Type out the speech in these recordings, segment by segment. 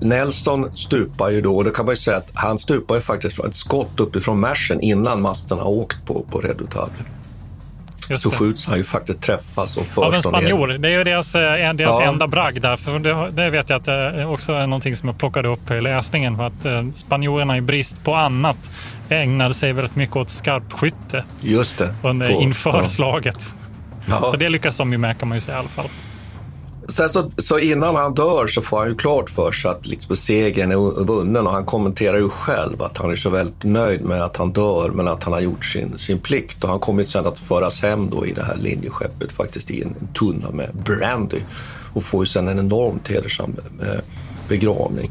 Nelson stupar ju då, och det kan man ju säga att han stupar ju faktiskt från ett skott uppifrån Märsen innan masten har åkt på, på Redutable. Just Så det. skjuts han ju faktiskt träffas och Av en förs då ner. spanjor. Det är ju deras, eh, deras Ja. enda bragd där. För det, det vet jag att det också är någonting som jag plockade upp i läsningen. För att eh, spanjorerna i brist på annat ägnade sig väldigt mycket åt skarpskytte Just det. under, på- inför ja. slaget. Ja. Så det lyckas de ju med kan man ju säga i alla fall. Sen så, så innan han dör så får han ju klart för sig att liksom segern är vunnen och han kommenterar ju själv att han är så väldigt nöjd med att han dör men att han har gjort sin, sin plikt. Och han kommer sen att föras hem då i det här linjeskeppet faktiskt i en, en tunna med brandy och får ju sen en enormt hedersam eh, begravning.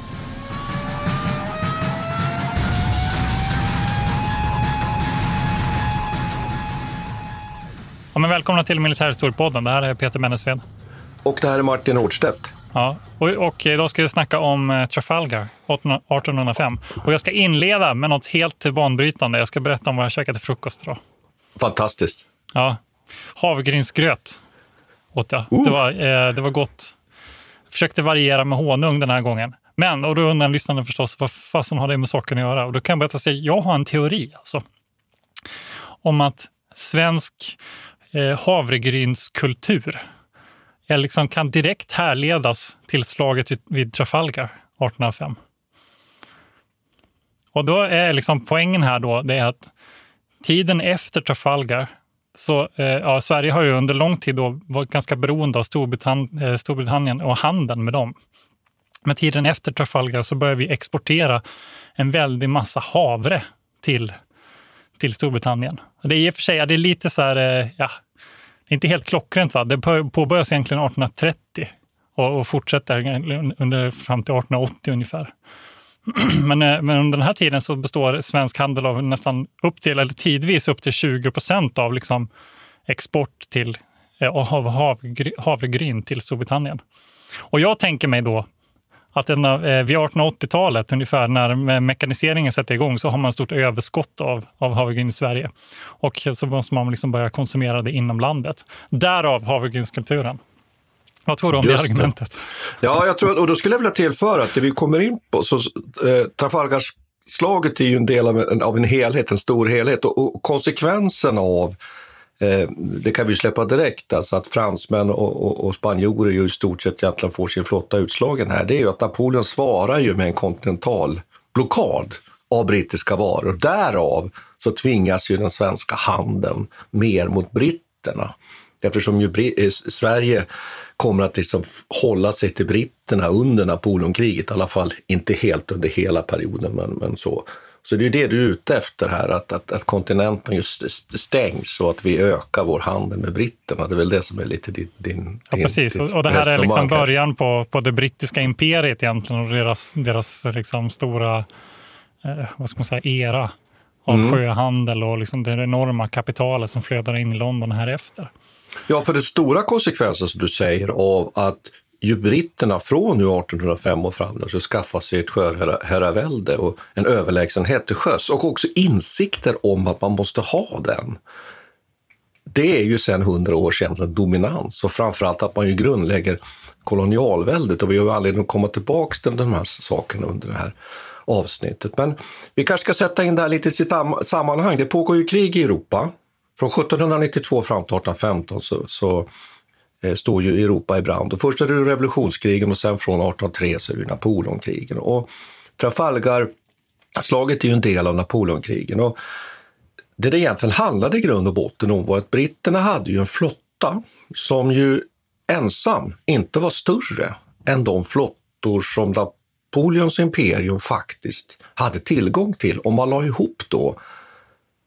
Men välkomna till Militärhistoriepodden. Det här är Peter Bennesved. Och det här är Martin Hårdstedt. Ja, och, och idag ska vi snacka om eh, Trafalgar 18 1805. Och jag ska inleda med något helt banbrytande. Jag ska berätta om vad jag käkat till frukost idag. Fantastiskt. Ja, havregrynsgröt åt jag. Det, var, eh, det var gott. Jag försökte variera med honung den här gången. Men, och då undrar lyssnarna förstås, vad fasen har det med saken att göra? Och då kan jag berätta att jag har en teori alltså, om att svensk eh, havregrynskultur liksom kan direkt härledas till slaget vid, Trafalgar 1805. Och då är liksom poängen här då, det är att tiden efter Trafalgar så eh, ja, Sverige har ju under lång tid då varit ganska beroende av Storbritann eh, Storbritannien och handeln med dem. Men tiden efter Trafalgar så börjar vi exportera en väldig massa havre till, till Storbritannien. Det är i och för sig det är lite så här, eh, ja, det är inte helt klockrent. Va? Det påbörjas egentligen 1830 och, och fortsätter under, fram till 1880 ungefär. Men, eh, men under den här tiden så består svensk handel av nästan upp till, eller tidvis upp till 20 procent av liksom export till, eh, av havregryn till Storbritannien. Och jag tänker mig då att den, eh, vid 1880-talet ungefär när me- mekaniseringen sätter igång så har man stort överskott av, av havregryn i Sverige. Och så måste man liksom börja konsumera det inom landet. Därav havregrynskulturen. Vad tror du om det Just det. argumentet? Ja, jag tror, och då skulle jag vilja tillföra att det vi kommer in på, så eh, Trafalgarslaget är ju en del av en, av en helhet, en stor helhet och, och konsekvensen av eh, det kan vi släppa direkt, alltså att fransmän och, och, och spanjorer ju i stort sett egentligen får sin flotta utslagen här. Det är ju att Napoleon svarar ju med en kontinental blockad av brittiska varor. Därav så tvingas ju den svenska handeln mer mot britterna. Eftersom ju eh, Sverige kommer att liksom hålla sig till britterna under Napoleonkriget, i alla fall inte helt under hela perioden, men, men så. Så det är ju det du är ute efter här, att, att, att kontinenten just st- stängs och att vi ökar vår handel med britterna. Det är väl det som är lite din, din Ja, din- precis. ditt Och det här är liksom början på, på det brittiska imperiet egentligen och deras, deras liksom stora eh, vad ska man säga, era av Mm. sjöhandel och liksom det enorma kapitalet som flödar in i London här efter. Ja, för det stora konsekvensen som du säger av att ju britterna från nu 1805 och framåt så skaffar sig ett sjöherravälde och en överlägsenhet till sjöss och också insikter om att man måste ha den. Det är ju sedan hundra år sedan dominans och framförallt att man ju grundlägger kolonialväldet och vi har ju anledning att komma tillbaka till de här sakerna under det här avsnittet. Men vi kanske ska sätta in det här lite i sitt sammanhang. Det pågår ju krig i Europa Från 1792 fram till 1815 så, så Eh, står ju Europa i brand. Och först är det revolutionskrigen och sen från 1803 så är det Napoleonkrigen. Och Trafalgarslaget är ju en del av Napoleonkrigen. Och det det egentligen handlade i grund och botten om var att britterna hade ju en flotta som ju ensam inte var större än de flottor som Napoleons imperium faktiskt hade tillgång till. Om man la ihop då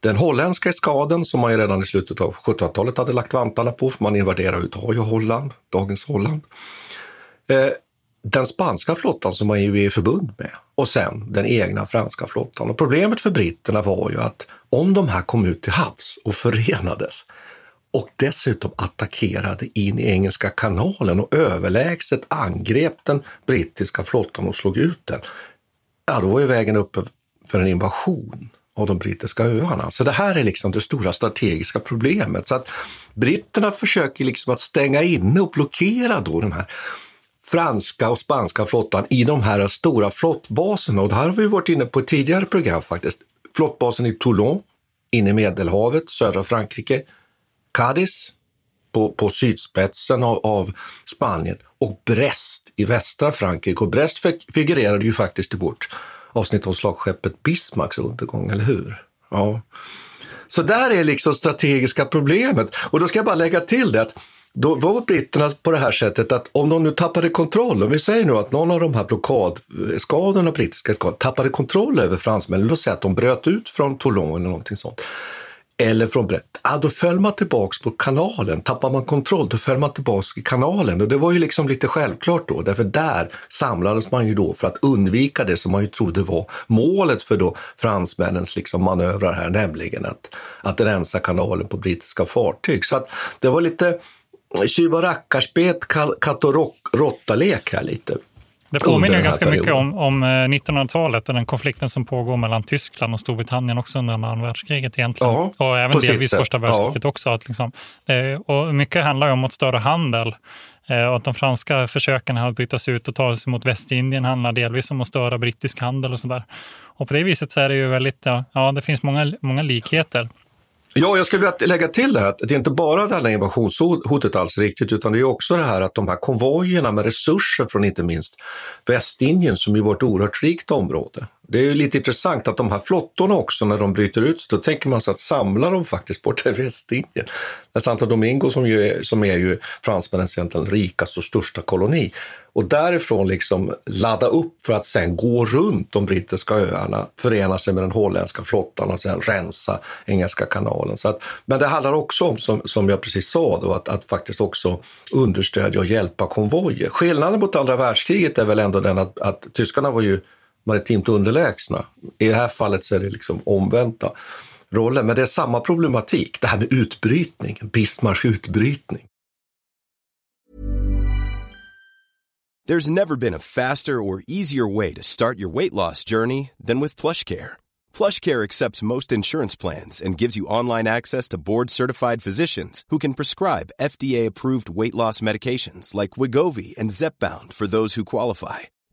den holländska eskaden som man ju redan i slutet av 1700-talet hade lagt vantarna på, för man invaderade utav ju Holland, dagens Holland. Eh, den spanska flottan som man ju är i förbund med och sen den egna franska flottan. Och problemet för britterna var ju att om de här kom ut till havs och förenades och dessutom attackerade in i Engelska kanalen och överlägset angrep den brittiska flottan och slog ut den, ja då var ju vägen uppe för en invasion av de brittiska öarna. Så det här är liksom det stora strategiska problemet. Så att britterna försöker liksom att stänga inne och blockera då den här franska och spanska flottan i de här stora flottbaserna. Och det här har vi varit inne på ett tidigare program faktiskt. Flottbasen i Toulon, inne i Medelhavet, södra Frankrike. Cadiz på, på sydspetsen av, av, Spanien och Brest i västra Frankrike. Och Brest figurerade ju faktiskt i vårt avsnitt om slagskeppet Bismarcks undergång, eller hur? Ja. Så där är liksom strategiska problemet. Och då ska jag bara lägga till det att då var britterna på det här sättet att om de nu tappade kontroll, om vi säger nu att någon av de här blockadskadorna, brittiska skadorna, tappade kontroll över fransmännen, låt säga att de bröt ut från Toulon eller någonting sånt, eller från Brett, ja, då föll man tillbaks på kanalen. Tappar man kontroll, då föll man tillbaks i kanalen. Och det var ju liksom lite självklart då, därför där samlades man ju då för att undvika det som man ju trodde var målet för då fransmännens liksom manövrar här, nämligen att, att rensa kanalen på brittiska fartyg. Så att det var lite tjuv och rackarspet, katt och råttalek här lite. Det påminner ganska mycket om, om 1900-talet och den konflikten som pågår mellan Tyskland och Storbritannien också under andra världskriget egentligen. Ja, och även delvis första världskriget ja. också. Att liksom, eh, och mycket handlar ju om att störa handel. Eh, och att de franska försöken att bytas ut och ta sig mot Västindien handlar delvis om att störa brittisk handel och sådär. Och på det viset så är det ju väldigt, ja, det finns många, många likheter. Ja, jag skulle vilja lägga till det här att det är inte bara det här invasionshotet alls riktigt, utan det är också det här att de här konvojerna med resurser från inte minst Västindien som ju var ett oerhört rikt område. Det är ju lite intressant att de här flottorna också, när de bryter ut sig, då tänker man sig att samla dem faktiskt bort i Västindien. Santo Domingo som, ju är, som är ju fransmännens egentligen rikaste och största koloni. Och därifrån liksom ladda upp för att sen gå runt de brittiska öarna, förena sig med den holländska flottan och sen rensa Engelska kanalen. Så att, men det handlar också om, som, som jag precis sa, då, att, att faktiskt också understödja och hjälpa konvojer. Skillnaden mot andra världskriget är väl ändå den att, att tyskarna var ju maritimt underlägsna. I det här fallet så är det liksom omvända roller, men det är samma problematik. Det här med utbrytning, Bismarcks utbrytning. There's never been a faster or easier way to start your weight loss journey than with PlushCare. PlushCare accepts most insurance plans and gives you online access to board-certified physicians who can prescribe FDA-approved weight loss medications like Wigovi and Zepbound for those who qualify.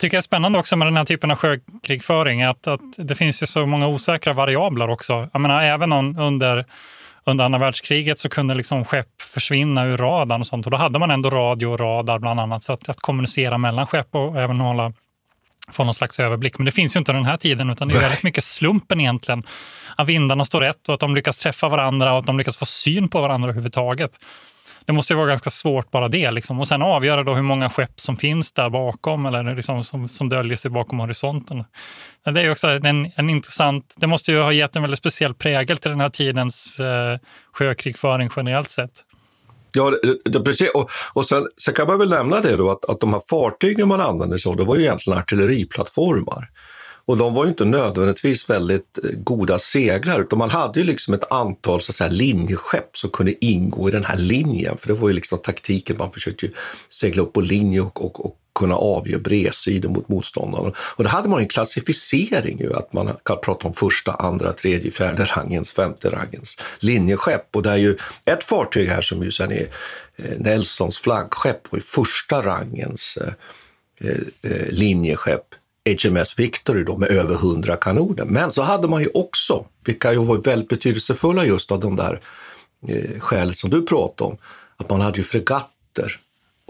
Tycker jag är spännande också med den här typen av sjökrigföring, att, att det finns ju så många osäkra variabler också. Jag menar, även om under, under andra världskriget så kunde liksom skepp försvinna ur radarn och sånt. Och då hade man ändå radio och radar bland annat för att, att kommunicera mellan skepp och även hålla få någon slags överblick. Men det finns ju inte den här tiden, utan det är väldigt mycket slumpen egentligen. Att vindarna står rätt och att de lyckas träffa varandra och att de lyckas få syn på varandra överhuvudtaget. Det måste ju vara ganska svårt bara det. Liksom. Och sen avgöra då hur många skepp som finns där bakom eller liksom som, som döljer sig bakom horisonten. Det är också en, en intressant, det måste ju ha gett en väldigt speciell prägel till den här tidens eh, sjökrigföring generellt sett. Ja, det, det, precis. Och, och sen, sen kan man väl nämna det då att, att de här fartygen man använde sig av, det var ju egentligen artilleriplattformar. Och de var ju inte nödvändigtvis väldigt eh, goda seglare, utan man hade ju liksom ett antal så att säga, linjeskepp som kunde ingå i den här linjen. För det var ju liksom taktiken, man försökte ju segla upp på linje och, och, och kunna avge bredsidor mot motståndaren. Och då hade man en klassificering, ju, att man kan prata om första, andra, tredje, fjärde rangens, femte rangens linjeskepp. Och det är ju ett fartyg här som ju sen är eh, Nelsons flaggskepp och i första rangens eh, eh, eh linjeskepp. HMS Victory då, med över 100 kanoner. Men så hade man ju också, vilka ju var väldigt betydelsefulla just av de där eh, skälet som du pratade om, att man hade ju fregatter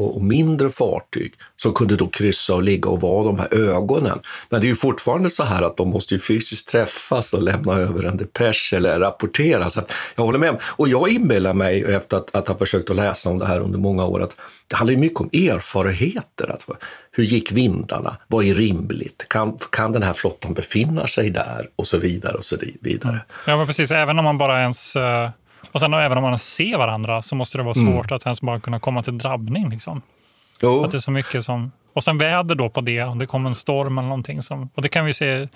och, och, mindre fartyg som kunde då kryssa och ligga och vara de här ögonen. Men det är ju fortfarande så här att de måste ju fysiskt träffas och lämna över en depesch eller rapportera. Så jag håller med. Och jag inbillar mig, efter att, att ha försökt att läsa om det här under många år, att det handlar mycket om erfarenheter. Alltså, hur gick vindarna? Vad är rimligt? Kan, kan den här flottan befinna sig där? Och så vidare och så vidare. Ja, men precis. Även om man bara ens uh och sen även om man ser varandra så måste det vara mm. svårt mm. att ens bara kunna komma till drabbning. Liksom. Jo. Att det är så mycket som... Och sen väder då på det, om det kommer en storm eller någonting. Som, och det kan vi se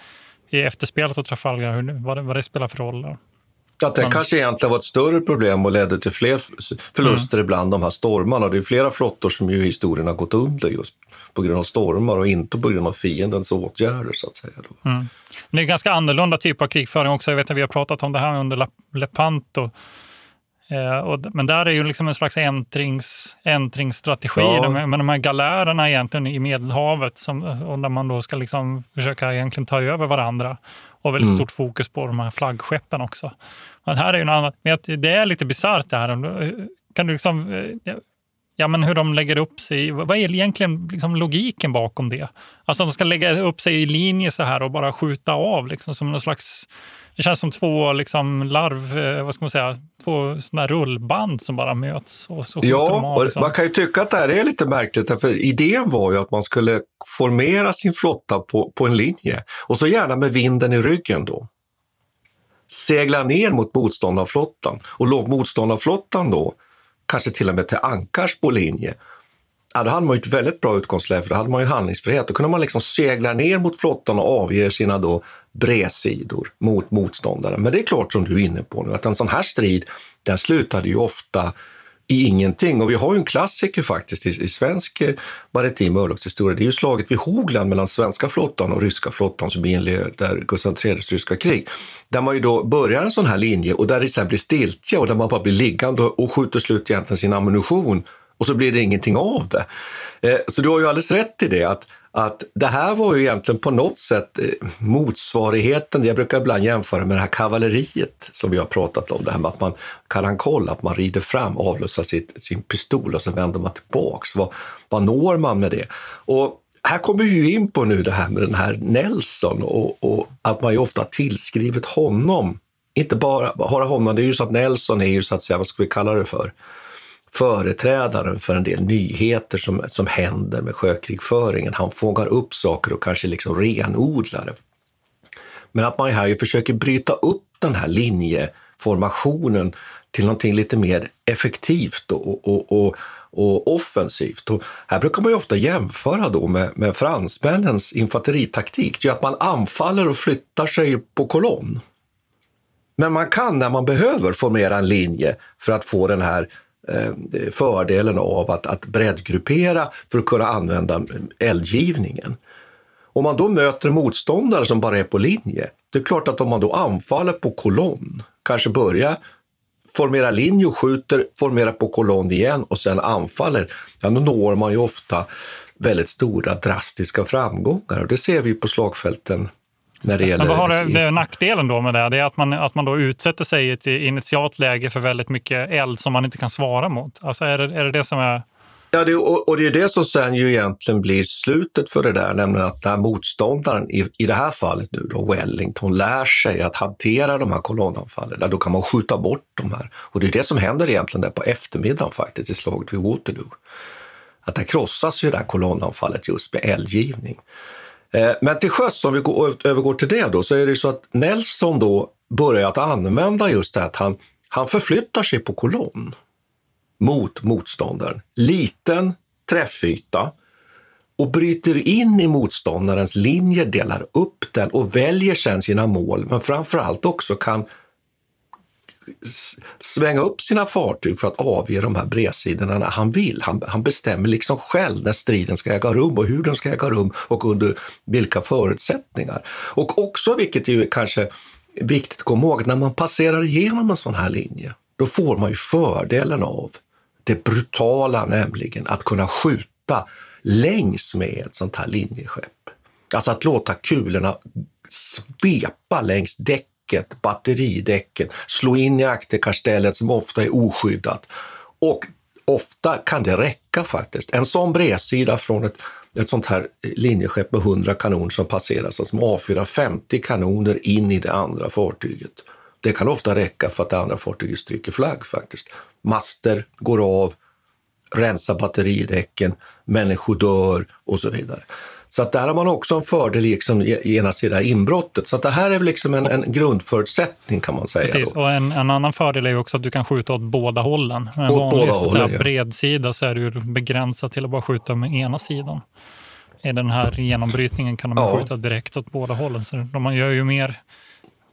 i efterspelet av Trafalgar, hur, vad, det, vad det spelar för roll. Att det kanske egentligen var ett större problem och ledde till fler förluster mm. ibland de här stormarna. Det är flera flottor som ju historien har gått under just på grund av stormar och inte på grund av fiendens åtgärder. så att säga. Mm. det är ganska annorlunda typ av krigföring också. Jag vet att vi har pratat om det här under Lepanto. Eh, och, men där är ju liksom en slags äntrings, äntringsstrategi ja. med, med de här galärerna egentligen i Medelhavet som, och där man då ska liksom försöka egentligen ta över varandra. Och väldigt mm. stort fokus på de här flaggskeppen också. Men här är ju något annat. Det är lite bisarrt det här. Kan du liksom, eh, ja, men hur de lägger upp sig. Vad är egentligen liksom logiken bakom det? Alltså att de ska lägga upp sig i linje så här och bara skjuta av liksom som någon slags det känns som två liksom larv, eh, vad ska man säga, två såna rullband som bara möts. Och så ja, de av, liksom. man kan ju tycka att det här är lite märkligt, för idén var ju att man skulle formera sin flotta på, på en linje och så gärna med vinden i ryggen då. Segla ner mot motståndarflottan och låg motståndarflottan då kanske till och med till ankars på linje ja, då hade man ju ett väldigt bra utgångsläge, för då hade man ju handlingsfrihet. Då kunde man liksom segla ner mot flottan och avge sina då bredsidor mot motståndaren. Men det är klart, som du är inne på nu, att en sån här strid, den slutade ju ofta i ingenting. Och vi har ju en klassiker faktiskt i, i svensk eh, maritim örlogshistoria. Det är ju slaget vid Hogland mellan svenska flottan och ryska flottan som inleder Gustav IIIs ryska krig. Där man ju då börjar en sån här linje och där det sen blir stiltje och där man bara blir liggande och skjuter slut egentligen sin ammunition och så blir det ingenting av det. Eh, så du har ju alldeles rätt i det att, att det här var ju egentligen på något sätt eh, motsvarigheten, jag brukar ibland jämföra med det här kavalleriet som vi har pratat om, det här med att man karankoll, att man rider fram, avlossar sitt, sin pistol och sen vänder man tillbaks. Vad, vad når man med det? Och här kommer vi in på nu det här med den här Nelson och, och att man ju ofta tillskrivit honom, inte bara, bara honom, det är ju så att Nelson är ju så att säga, vad ska vi kalla det för? Företrädaren för en del nyheter som, som händer med sjökrigföringen. Han fångar upp saker och kanske liksom renodlar det. Men att man här ju försöker bryta upp den här linjeformationen till någonting lite mer effektivt och, och, och, och offensivt. Och här brukar man ju ofta jämföra då med, med fransmännens infanteritaktik, det är att man anfaller och flyttar sig på kolonn. Men man kan när man behöver formera en linje för att få den här Eh, fördelen av att, att breddgruppera för att kunna använda eldgivningen. Om man då möter motståndare som bara är på linje, det är klart att om man då anfaller på kolonn, kanske börjar formera linje och skjuter, formerar på kolonn igen och sen anfaller, ja, då når man ju ofta väldigt stora drastiska framgångar. Och det ser vi på slagfälten när det gäller... Men vad har det, nackdelen då med det? Det är att man, att man då utsätter sig i ett initialt läge för väldigt mycket eld som man inte kan svara mot. Alltså är det är det, det som är... Ja, det, och, och, det är det som sen ju egentligen blir slutet för det där, nämligen att när motståndaren, i, i det här fallet nu då, Wellington, lär sig att hantera de här kolonnanfallen, då kan man skjuta bort de här. Och det är det som händer egentligen där på eftermiddagen faktiskt i slaget vid Waterloo. Att där krossas ju det här kolonnanfallet just med eldgivning. Eh, men till sjöss, om vi går, övergår till det då, så är det så att Nelson då börjar att använda just det att han, han förflyttar sig på kolonn mot motståndaren. Liten träffyta och bryter in i motståndarens linjer, delar upp den och väljer sen sina mål, men framför allt också kan svänga upp sina fartyg för att avge de här bredsidorna när han vill. Han, han, bestämmer liksom själv när striden ska äga rum och hur den ska äga rum och under vilka förutsättningar. Och också, vilket är kanske viktigt att komma ihåg, när man passerar igenom en sån här linje, då får man ju fördelen av det brutala, nämligen att kunna skjuta längs med ett sånt här linjeskepp. Alltså att låta kulorna svepa längs däck däcket, batteridäcken, slå in i akterkastellet som ofta är oskyddat. Och ofta kan det räcka faktiskt. En sån bredsida från ett, ett sånt här linjeskepp med 100 kanoner som passerar, så alltså som avfyrar 50 kanoner in i det andra fartyget. Det kan ofta räcka för att det andra fartyget stryker flagg faktiskt. Master går av, rensar batteridäcken, människor dör och så vidare. Så att där har man också en fördel liksom, i ena sidan inbrottet. Så att det här är liksom en, en grundförutsättning kan man säga. Precis, då. och en, en, annan fördel är också att du kan skjuta åt båda hållen. Med en vanlig hållen, ja. bredsida så är du begränsad till att bara skjuta med ena sidan. I den här genombrytningen kan de ja. skjuta direkt åt båda hållen. Så de gör ju mer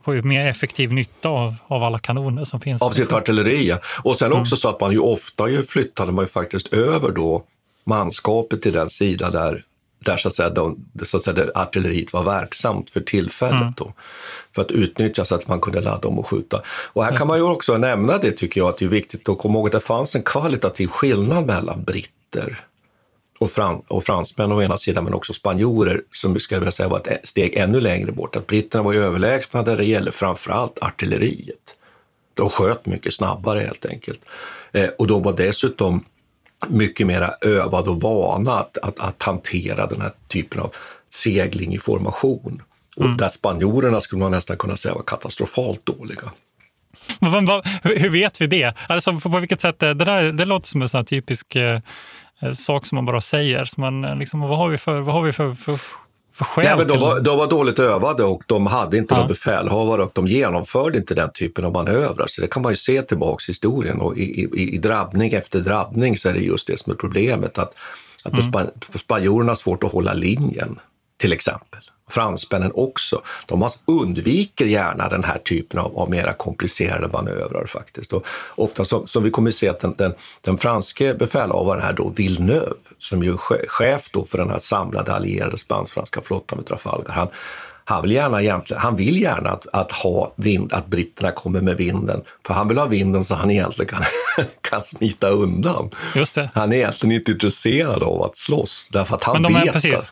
får ju mer effektiv nytta av, av alla kanoner som finns. Av sitt artilleri, ja. Och sen också mm. så att man ju ofta ju flyttade man ju faktiskt över då manskapet till den sida där, där så att säga, de, så att säga, artilleriet var verksamt för tillfället. Mm. Då, för att utnyttja så att man kunde ladda om och skjuta. Och här kan man ju också nämna det tycker jag, att det är viktigt att komma ihåg att det fanns en kvalitativ skillnad mellan britter och, fran och fransmän å ena sidan, men också spanjorer som skulle vilja säga var ett steg ännu längre bort. Att britterna var ju överlägsna där det gäller framförallt artilleriet. De sköt mycket snabbare helt enkelt. Eh, och de var dessutom mycket mer övade och vana att, att, att, hantera den här typen av segling i formation. Och mm. där spanjorerna skulle man nästan kunna säga var katastrofalt dåliga. Hur vet vi det? Alltså på vilket sätt? Det, där, det låter som en sån typisk eh, Eh, sak som man bara säger. Så man, eh, liksom, vad har vi för, vad har vi för, för, Ja, men de, var, de var dåligt övade och de hade inte ja. någon befälhavare och de genomförde inte den typen av manövrar. Så det kan man ju se tillbaks i historien och i, i, i drabbning efter drabbning så är det just det som är problemet. Att, att mm. spanjorerna har svårt att hålla linjen, till exempel fransmännen också. De undviker gärna den här typen av, av mera komplicerade manövrar faktiskt. Och ofta som, som vi kommer se att den, den, den franske befälhavaren här då, Villeneuve, som ju är chef då för den här samlade allierade spansk-franska flottan vid Trafalgar, han, han vill gärna, han vill gärna att, att, ha vind, att britterna kommer med vinden, för han vill ha vinden så han egentligen kan, kan smita undan. Just det. Han är egentligen inte intresserad av att slåss, därför att han vet, precis.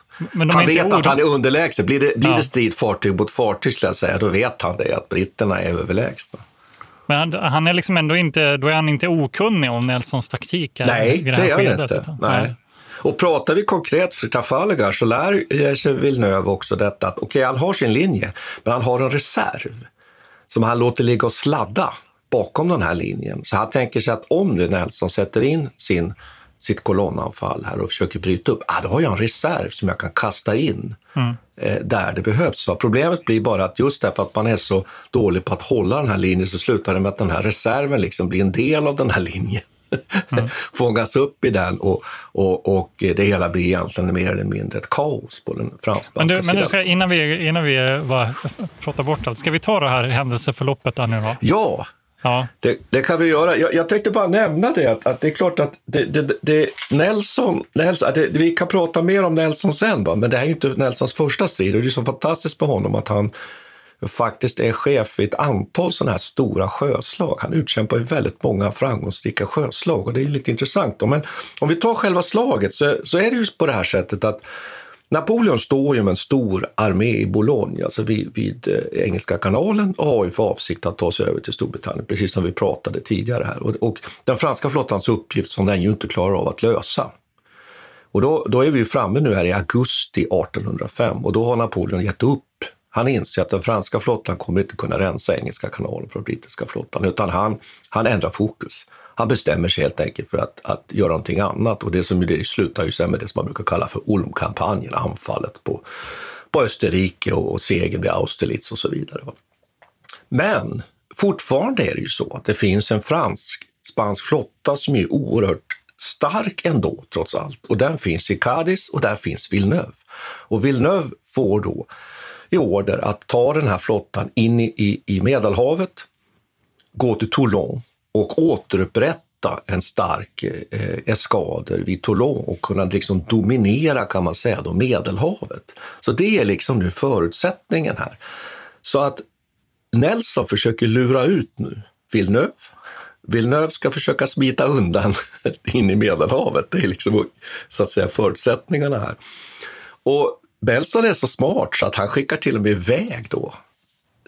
han vet att han är underlägsen. Blir det, blir ja. det strid fartyg mot fartyg, skulle jag säga, då vet han det, att britterna är överlägsna. Men han är liksom ändå inte, då är han inte okunnig om Nelsons taktik? Nej, det, är han inte. Nej. Och pratar vi konkret för Trafalgar så lär sig Villeneuve också detta att okej, okay, han har sin linje, men han har en reserv som han låter ligga och sladda bakom den här linjen. Så han tänker sig att om nu Nelson sätter in sin, sitt kolonnanfall här och försöker bryta upp, ah, då har jag en reserv som jag kan kasta in mm. eh, där det behövs. Så problemet blir bara att just därför att man är så dålig på att hålla den här linjen så slutar det med att den här reserven liksom blir en del av den här linjen mm. fångas upp i den och, och, och det hela blir egentligen mer eller mindre ett kaos på den fransk Men, du, men du ska, innan vi, innan vi bara pratar bort allt, ska vi ta det här händelseförloppet där nu då? Ja, Ja. Det, det, kan vi göra. Jag, jag tänkte bara nämna det, att, att det är klart att det, det, det Nelson, Nelson det, vi kan prata mer om Nelson sen, va? men det här är ju inte Nelsons första strid och det är så fantastiskt med honom att han faktiskt är chef vid ett antal sådana här stora sjöslag. Han utkämpar ju väldigt många framgångsrika sjöslag och det är lite intressant. Men om vi tar själva slaget så, så är det ju på det här sättet att Napoleon står ju med en stor armé i Boulogne, alltså vid, vid eh, Engelska kanalen och har ju för avsikt att ta sig över till Storbritannien, precis som vi pratade tidigare här. Och, och den franska flottans uppgift som den ju inte klarar av att lösa. Och då, då är vi framme nu här i augusti 1805 och då har Napoleon gett upp. Han inser att den franska flottan kommer inte kunna rensa Engelska kanalen från brittiska flottan, utan han, han ändrar fokus. Han bestämmer sig helt enkelt för att, att göra någonting annat och det som det slutar ju sen med det som man brukar kalla för Ulmkampanjen, anfallet på, på Österrike och, och segern vid Austerlitz och så vidare. Men fortfarande är det ju så att det finns en fransk-spansk flotta som är oerhört stark ändå, trots allt. Och den finns i Cadiz och där finns Villeneuve. Och Villeneuve får då i order att ta den här flottan in i, i Medelhavet, gå till Toulon och återupprätta en stark eh, eskader vid Toulon och kunna liksom dominera kan man säga då Medelhavet. Så det är liksom nu förutsättningen här. Så att Nelson försöker lura ut nu Villeneuve. Villeneuve ska försöka smita undan in i Medelhavet. Det är liksom så att säga förutsättningarna här. Och Belson är så smart så att han skickar till och med iväg då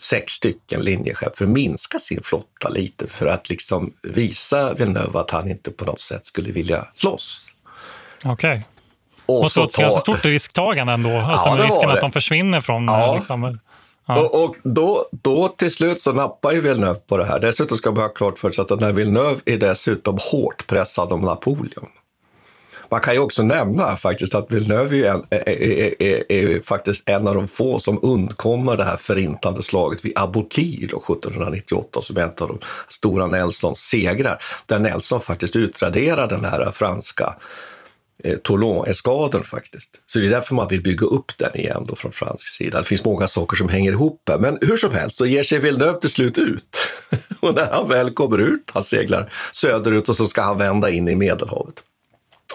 sex stycken linjechefer för att minska sin flotta lite för att liksom visa Villeneuve att han inte på något sätt skulle vilja slåss. Okej. Okay. Och så ett ta... ganska stort risktagande ändå, alltså ja, med risken att de försvinner från... Ja. Liksom, ja. Och, och, då, då till slut så nappar ju Villeneuve på det här. Dessutom ska man ha klart för sig att den här Villeneuve är dessutom hårt pressad av Napoleon. Man kan ju också nämna faktiskt att Villeneuve är, en, är, är, är, är, faktiskt en av de få som undkommer det här förintande slaget vid Aboukir 1798 som är en av de stora Nelsons segrar, där Nelson faktiskt utraderar den här franska eh, Toulon-eskaden faktiskt. Så det är därför man vill bygga upp den igen då från fransk sida. Det finns många saker som hänger ihop här, men hur som helst så ger sig Villeneuve till slut ut. och när han väl kommer ut, han seglar söderut och så ska han vända in i Medelhavet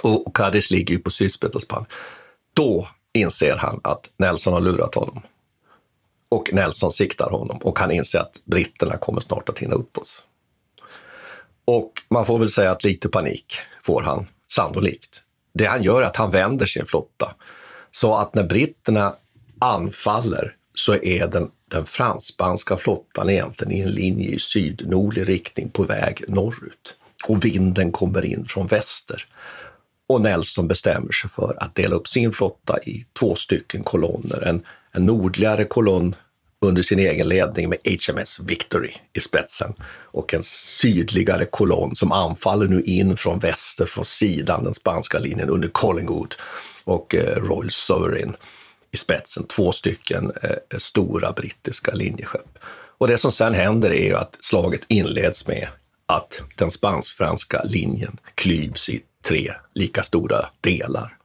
och Cadiz ligger ju på sydspetspan. Då inser han att Nelson har lurat honom. Och Nelson siktar honom och han inser att britterna kommer snart att hinna upp oss. Och man får väl säga att lite panik får han, sannolikt. Det han gör är att han vänder sin flotta så att när britterna anfaller så är den, den fransk-spanska flottan egentligen i en linje i sydnordlig riktning på väg norrut. Och vinden kommer in från väster. Och Nelson bestämmer sig för att dela upp sin flotta i två stycken kolonner. En, en nordligare kolonn under sin egen ledning med HMS Victory i spetsen och en sydligare kolonn som anfaller nu in från väster, från sidan, den spanska linjen under Collingwood och eh, Royal Sovereign i spetsen. Två stycken eh, stora brittiska linjeskepp. Och det som sen händer är ju att slaget inleds med att den spansk-franska linjen klyvs i tre lika stora delar,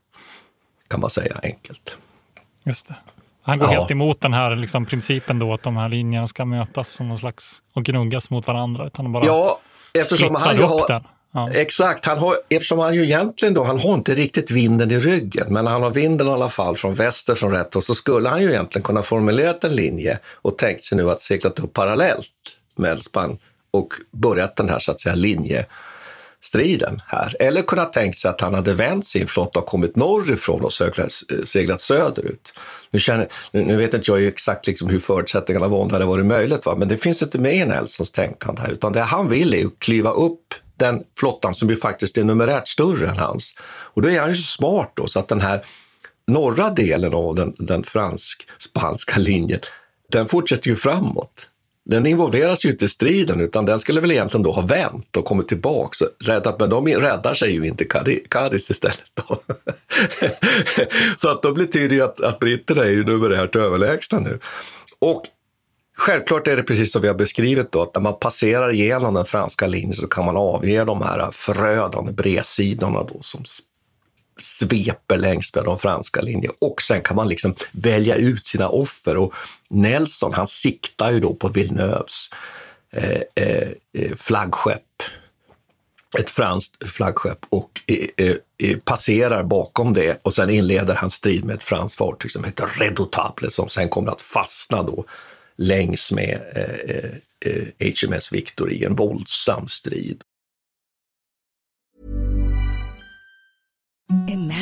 kan man säga enkelt. Just det. Han går ja. helt emot den här liksom, principen då att de här linjerna ska mötas som någon slags och gnuggas mot varandra. Utan bara ja, eftersom han ju har, den. Ja. Exakt, han har, eftersom han ju egentligen då, han har inte riktigt vinden i ryggen, men han har vinden i alla fall från väster från rätt och så skulle han ju egentligen kunna formulerat en linje och tänkt sig nu att seglat upp parallellt med Spanien och börjat den här så att säga linjestriden här. Eller kunnat tänkt sig att han hade vänt sin flotta och kommit norrifrån och seglat, seglat söderut. Nu, känner, nu vet inte jag exakt liksom hur förutsättningarna var om det hade varit möjligt, va? men det finns inte med i Nelsons tänkande här, utan det han vill är att kliva upp den flottan som ju faktiskt är numerärt större än hans. Och då är han ju så smart då, så att den här norra delen av den, den fransk-spanska linjen, den fortsätter ju framåt den involveras ju inte i striden utan den skulle väl egentligen då ha vänt och kommit tillbaka. Räddat, men de räddar sig ju inte Cadiz istället. Då. så att då betyder det att, att britterna är ju numerärt överlägsna nu. Och Självklart är det precis som vi har beskrivit då, att när man passerar igenom den franska linjen så kan man avge de här förödande bredsidorna då som sveper längs med de franska linjerna och sen kan man liksom välja ut sina offer. Och Nelson han siktar ju då på Villeneuves eh, eh, eh flaggskepp, ett franskt flaggskepp och eh, eh, eh, passerar bakom det och sen inleder han strid med ett franskt fartyg som heter Redoutable som sen kommer att fastna då längs med eh, eh, eh HMS Victory i en våldsam strid. Imagine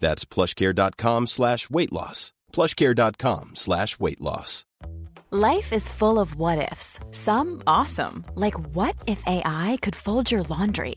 That's plushcare.com slash weight loss. plushcare.com slash weight loss. Life is full of what-ifs. Some awesome, like what if AI could fold your laundry?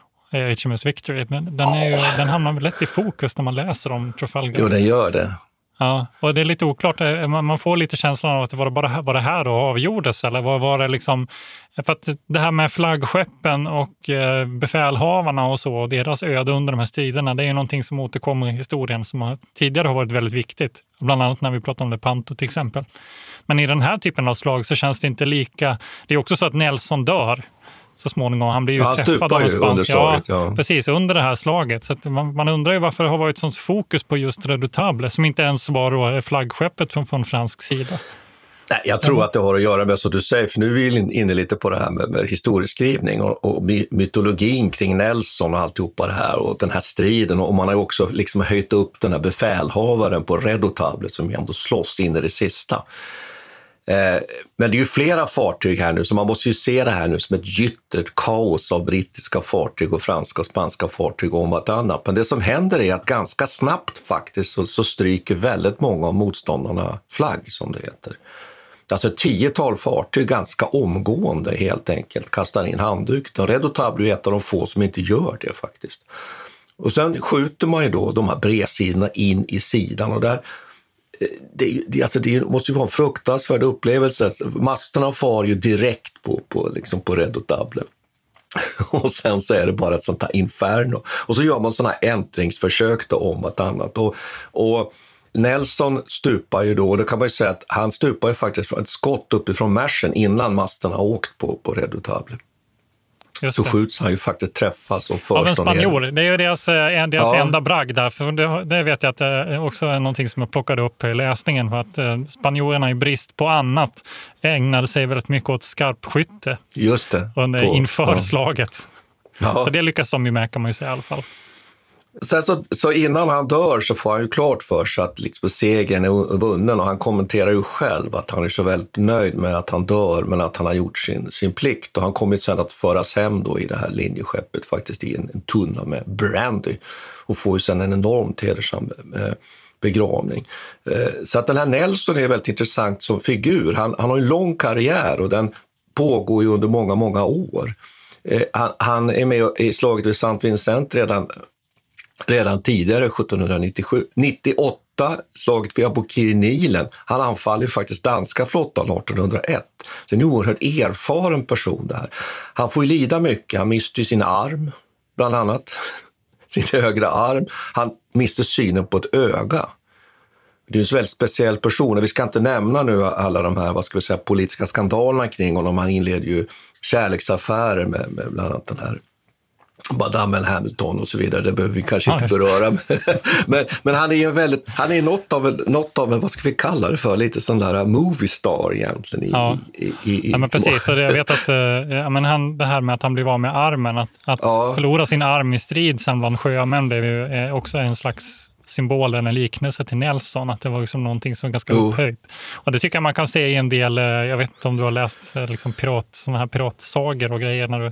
HMS Victory, den, är ju, den hamnar lätt i fokus när man läser om Trafalgar. Jo, den gör det. Ja, och det är lite oklart. Eh, man får lite känslan av att det var bara var det här då avgjordes eller vad var det liksom? För att det här med flaggskeppen och eh, befälhavarna och så, och deras öde under de här striderna, det är ju någonting som återkommer i historien som har, tidigare har varit väldigt viktigt. Bland annat när vi pratar om Lepanto till exempel. Men i den här typen av slag så känns det inte lika... Det är också så att Nelson dör så småningom. Han blir ju han träffad av en spansk... Ja, ja, precis, under det här slaget. Så man, man, undrar ju varför det har varit sånt fokus på just Redoutable, som inte ens var då flaggskeppet från, från fransk sida. Nej, jag tror att det har att göra med, som du säger, för nu är vi inne lite på det här med, med historieskrivning och, och, mytologin kring Nelson och alltihopa det här och den här striden. Och man har ju också liksom höjt upp den här befälhavaren på Redoutable som ändå slåss in i det sista. Eh, men det är ju flera fartyg här nu, så man måste ju se det här nu som ett gytter, ett kaos av brittiska fartyg och franska och spanska fartyg om vartannat. Men det som händer är att ganska snabbt faktiskt så, så stryker väldigt många av motståndarna flagg, som det heter. Alltså ett tiotal fartyg ganska omgående helt enkelt kastar in handduken. Redotable är ett av de få som inte gör det faktiskt. Och sen skjuter man ju då de här bredsidorna in i sidan och där det, det, alltså det måste ju vara en fruktansvärd upplevelse. Alltså, masterna far ju direkt på, på, liksom på Red Dublin. Och sen så är det bara ett sånt här inferno. Och så gör man såna här äntringsförsök då om vartannat. Och, och Nelson stupar ju då, och då kan man ju säga att han stupar ju faktiskt från ett skott uppifrån Mersen innan masterna har åkt på, på Red Just så det. skjuts han ju faktiskt träffas och förs Av en spanjor. Det är ju deras, eh, deras ja. enda bragd där. För det, det, vet jag att det också är någonting som jag plockade upp i läsningen. För att eh, spanjorerna i brist på annat ägnade sig väldigt mycket åt skarpskytte. Just det. Under, på, inför ja. slaget. Ja. Så det lyckas de ju med kan man ju säga i alla fall. Sen så, så, innan han dör så får han ju klart för sig att liksom segern är vunnen och han kommenterar ju själv att han är så väldigt nöjd med att han dör men att han har gjort sin, sin plikt. Och han kommer sen att föras hem då i det här linjeskeppet faktiskt i en, en tunna med brandy och får ju sen en enormt hedersam eh, begravning. Eh, så att den här Nelson är väldigt intressant som figur. Han, han har en lång karriär och den pågår ju under många, många år. Eh, han, han, är med i slaget vid Saint Vincent redan redan tidigare, 1797. 98, slaget vid Abukirinilen. Han anfaller faktiskt danska flottan 1801. Så en oerhört erfaren person där. Han får ju lida mycket. Han mister sin arm, bland annat. Sin högra arm. Han mister synen på ett öga. Det är en väldigt speciell person. Vi ska inte nämna nu alla de här vad ska vi säga, politiska skandalerna kring honom. Han inleder ju kärleksaffärer med, med bland annat den här Madame Hamilton och så vidare, det behöver vi kanske Ja, inte beröra. men, men han är ju väldigt, han är något av en, något av en, vad ska vi kalla det för, lite sån där movie star egentligen. I, Ja. i, i, Ja, men precis. Så det, jag vet att eh, ja, men han, det här med att han blev av med armen, att, att Ja. förlora sin arm i strid sen bland sjömän blev ju eh, också en slags symbol eller en liknelse till Nelson, att det var liksom någonting som var ganska Jo. upphöjt. Och det tycker jag man kan se i en del, eh, jag vet inte om du har läst liksom pirat, såna här piratsagor och grejer när du,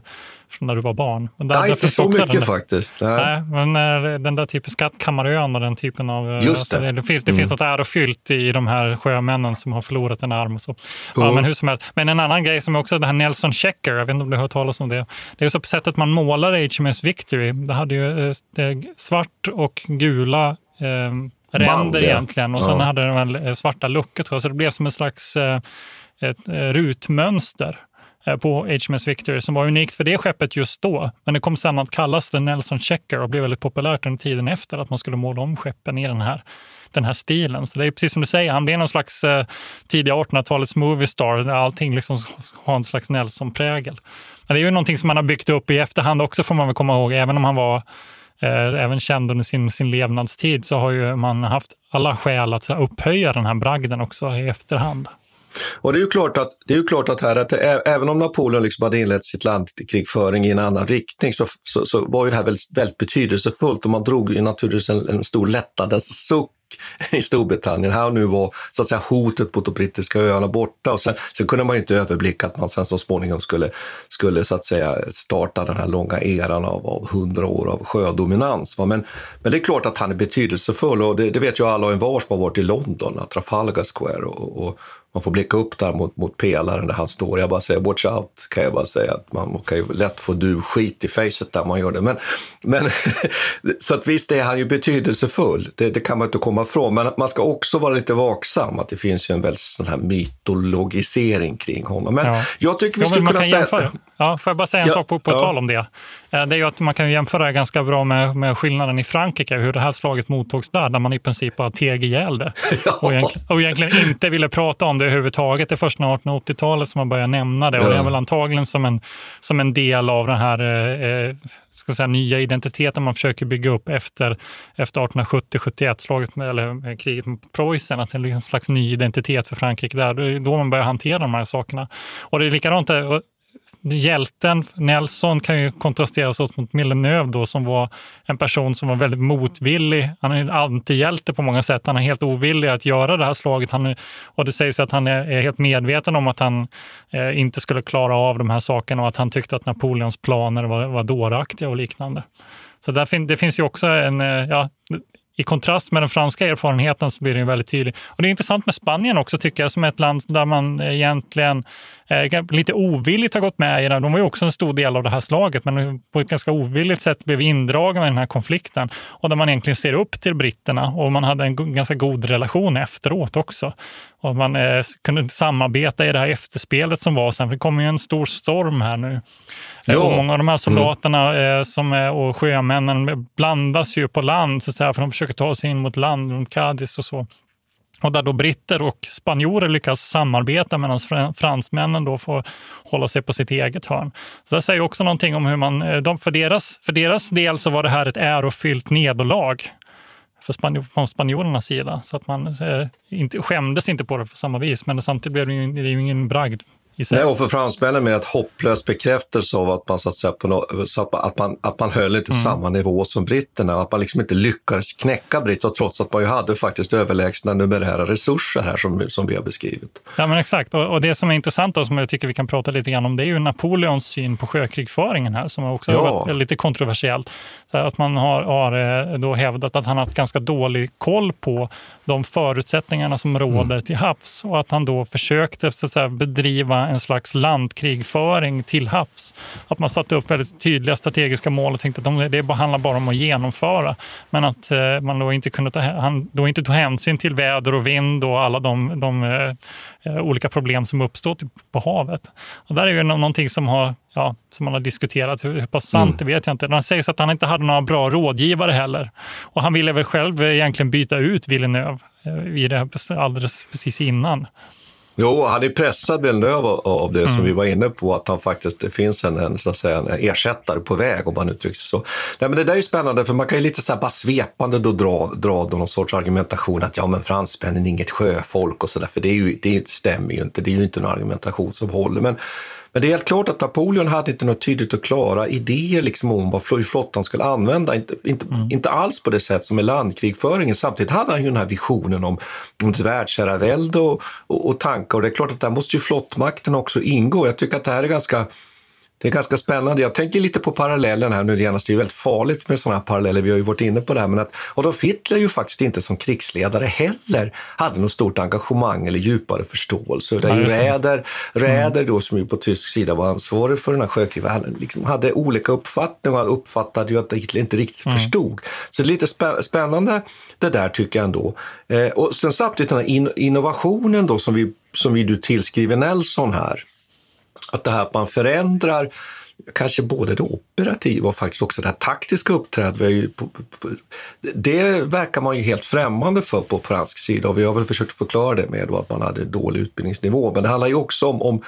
från när du var barn. Men där- Nej, inte så mycket den där- faktiskt. Nej. Nej, men eh, den där typen Skattkammarön och den typen av... eh, Just det. det, finns, det finns något ärofyllt i de här sjömännen som har förlorat en arm. Och så. Ja, men, hur som helst. men en annan grej som är också det här Nelson Checker, jag vet inte om du har hört talas om det. Det är så på sättet man målar HMS Victory. Det hade ju eh, det svart och gula eh, ränder egentligen och sen Ja. hade den svarta luckor tror jag. Så det blev som en slags eh, ett rutmönster Eh, på HMS Victory som var unikt för det skeppet just då. Men det kom sen att kallas The Nelson Checker och blev väldigt populärt under tiden efter att man skulle måla om skeppen i den här, den här stilen. Så det är precis som du säger, han blev någon slags eh, tidiga 1800-talets moviestar. där allting liksom har en slags Nelson-prägel. Men det är ju någonting som man har byggt upp i efterhand också får man väl komma ihåg, även om han var eh, även känd under sin, sin levnadstid så har ju man haft alla skäl att så upphöja den här bragden också i efterhand. Och det är ju klart att, det är ju klart att, här, att det, även om Napoleon liksom hade inlett sitt landkrigföring i en annan riktning så, så, så var ju det här väldigt, väldigt betydelsefullt och man drog ju naturligtvis en, en stor lättnadens suck i Storbritannien. Här och nu var så att säga, hotet mot de brittiska öarna borta och sen, sen kunde man ju inte överblicka att man sen så småningom skulle, skulle så att säga starta den här långa eran av, av 100 år av sjödominans. Va? Men, men det är klart att han är betydelsefull och det, det vet ju alla och envar som har varit i London, Trafalgar Square och, och man får blicka upp där mot, mot pelaren där han står. Jag bara säger watch out, kan jag bara säga. Att man kan ju lätt få du skit i facet där man gör det. Men, men, så att visst är han ju betydelsefull, det, det kan man inte komma ifrån. Men man ska också vara lite vaksam, att det finns ju en väldigt sån här mytologisering kring honom. Men Ja. jag tycker vi Ja, skulle kunna säga... Ja, får jag bara säga en Ja, sak på, på ja. tal om det? Eh, Det är ju att man kan jämföra det ganska bra med, med skillnaden i Frankrike, hur det här slaget mottogs där, där man i princip bara teg ihjäl det. Och, egentligen, och egentligen inte ville prata om det överhuvudtaget. Det är först när 1880-talet som man börjar nämna det. Och det är väl antagligen som en, som en del av den här eh, ska jag säga, nya identiteten man försöker bygga upp efter, efter 1870-71, slaget med, eller eh, kriget mot Preussen, att det är en slags ny identitet för Frankrike där. Det är då man börjar hantera de här sakerna. Och det är likadant hjälten Nelson kan ju kontrasteras åt mot Villeneuve då, som var en person som var väldigt motvillig. Han är en antihjälte på många sätt. Han är helt ovillig att göra det här slaget. Han är, och det sägs att han är, är helt medveten om att han eh, inte skulle klara av de här sakerna och att han tyckte att Napoleons planer var, var dåraktiga och liknande. Så där fin, det finns ju också en, eh, ja, i kontrast med den franska erfarenheten så blir det ju väldigt tydligt. Och det är intressant med Spanien också tycker jag, som ett land där man egentligen lite ovilligt har gått med i det. De var ju också en stor del av det här slaget, men på ett ganska ovilligt sätt blev indragna i den här konflikten. Och där man egentligen ser upp till britterna och man hade en ganska god relation efteråt också. Och man eh, kunde samarbeta i det här efterspelet som var sen, för det kommer ju en stor storm här nu. Ja. Och många av de här soldaterna eh, som och sjömännen blandas ju på land, så att säga, för de försöker ta sig in mot land runt Cadiz och så. Och där då britter och spanjorer lyckas samarbeta medan fransmännen då får hålla sig på sitt eget hörn. Så det säger också någonting om hur man, eh, de, för, deras, för deras del så var det här ett ärofyllt nederlag för från spanjorernas sida. Så att man eh, inte, skämdes inte på det på samma vis, men samtidigt blev det ju, det ju ingen bragd. Nej, och för fransmännen med ett hopplös bekräftelse av att man, så att, säga, så att, man, att man höll inte Mm. samma nivå som britterna, att man liksom inte lyckades knäcka britterna trots att man ju hade faktiskt överlägsna numerära resurser här som, som vi har beskrivit. Ja, men exakt. Och, och det som är intressant och som jag tycker vi kan prata lite grann om, det är ju Napoleons syn på sjökrigföringen här, som också Ja. varit lite kontroversiellt. Så att man har, har eh, då hävdat att han har haft ganska dålig koll på de förutsättningarna som råder till havs och att han då försökte så att säga, bedriva en slags landkrigföring till havs. Att man satte upp väldigt tydliga strategiska mål och tänkte att de, det handlar bara om att genomföra. Men att eh, man då inte, kunde ta, han då inte tog hänsyn till väder och vind och alla de, de eh, olika problem som uppstått på havet. Och där är ju nå- någonting som, har, ja, som man har diskuterat. Hur, hur pass sant det vet jag inte. Det sägs att han inte hade några bra rådgivare heller. Och han ville väl själv egentligen byta ut Villeneuve eh, i det alldeles precis innan. Jo, han är pressad Villeneuve av det mm. som vi var inne på, att han faktiskt, det finns en, en, så att säga, en ersättare på väg om man uttrycker sig så. Nej, men det där är spännande, för man kan ju lite så här bara svepande då dra, dra då någon sorts argumentation att ja, men fransmännen är inget sjöfolk och så där, för det, är ju, det stämmer ju inte. Det är ju inte en argumentation som håller. Men men det är helt klart att Napoleon hade inte något tydligt och klara idéer liksom om vad flottan skulle använda. Inte, inte, mm. inte alls på det sätt som i landkrigföringen. Samtidigt hade han ju den här visionen om, om ett världsherravälde och, och, och tankar. Och det är klart att där måste ju flottmakten också ingå. Jag tycker att det här är ganska det är ganska spännande. Jag tänker lite på parallellen här nu genast. Det är väldigt farligt med sådana här paralleller. Vi har ju varit inne på det här. Men att Adolf Hitler ju faktiskt inte som krigsledare heller hade något stort engagemang eller djupare förståelse. Det är ju Räder, Räder då, som ju på tysk sida var ansvarig för den här sjökriget, han liksom hade olika uppfattningar och uppfattade ju att Hitler inte riktigt mm. förstod. Så det är lite spännande det där tycker jag ändå. Eh, och sen samtidigt den här innovationen då som vi, som vi du tillskriver Nelson här att det här att man förändrar kanske både det operativa och faktiskt också det här taktiska uppträdandet. Det verkar man ju helt främmande för på fransk sida och vi har väl försökt förklara det med att man hade dålig utbildningsnivå. Men det handlar ju också om, om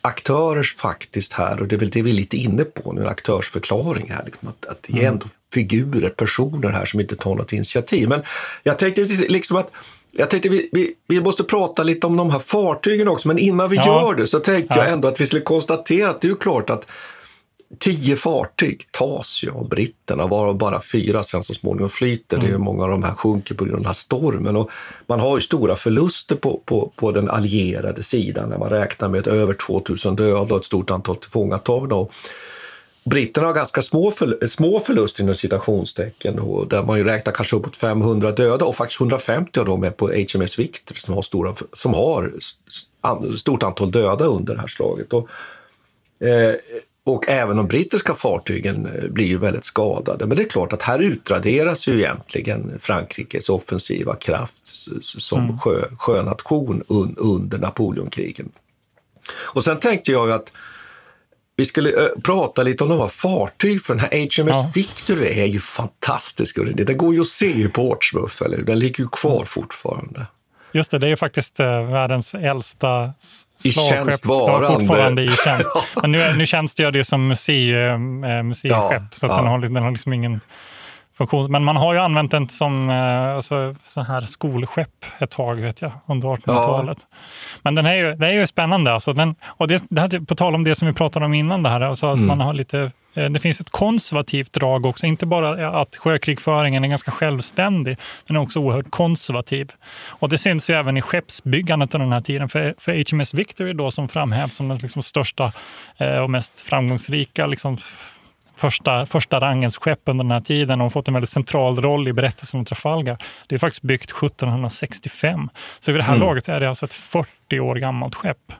aktörers faktiskt här, och det är väl det vi är lite inne på nu, en aktörsförklaring här. Liksom att, att det är ändå figurer, personer här som inte tar något initiativ. Men jag tänkte liksom att jag tänkte vi, vi, vi, måste prata lite om de här fartygen också, men innan vi ja. gör det så tänkte ja. jag ändå att vi skulle konstatera att det är klart att tio fartyg tas ju av britterna, varav bara fyra sen så småningom flyter. Mm. Det är många av de här sjunker på grund av den här stormen. Och man har ju stora förluster på, på, på den allierade sidan när man räknar med över 2000 döda och ett stort antal tillfångatagna. Britterna har ganska små, för, små förluster inom citationstecken och där man ju räknar kanske uppåt 500 döda och faktiskt 150 av dem är på HMS Victor som har, stora, som har stort antal döda under det här slaget. Och, eh, och även de brittiska fartygen eh, blir ju väldigt skadade. Men det är klart att här utraderas ju egentligen Frankrikes offensiva kraft som mm. sjö, sjönation un, under Napoleonkrigen. Och sen tänkte jag att vi skulle uh, prata lite om de här fartyg, för den här HMS ja. Victory är ju fantastisk. Det går ju att se i Portsmouth, eller Den ligger ju kvar mm. fortfarande. Just det, det är ju faktiskt uh, världens äldsta slagskepp. fortfarande i tjänst. Men nu, nu tjänstgör det som museum, uh, museiskepp, ja, så att ja. den, har, den har liksom ingen funktion. Men man har ju använt den som eh, alltså, så här skolskepp ett tag, vet jag, under 1800-talet. Ja. Men den är ju, det är ju spännande. Alltså, den, och det, det här, på tal om det som vi pratade om innan, det här, alltså mm. man har lite eh, det finns ett konservativt drag också, inte bara att sjökrigföringen är ganska självständig, den är också oerhört konservativ. Och det syns ju även i skeppsbyggandet under den här tiden. För, för HMS Victory då som framhävs som den liksom största eh, och mest framgångsrika liksom, första, första rangens skepp under den här tiden och fått en väldigt central roll i berättelsen om Trafalgar. Det är faktiskt byggt 1765. Så vid det här mm. laget är det alltså ett 40 40 år gammalt skepp.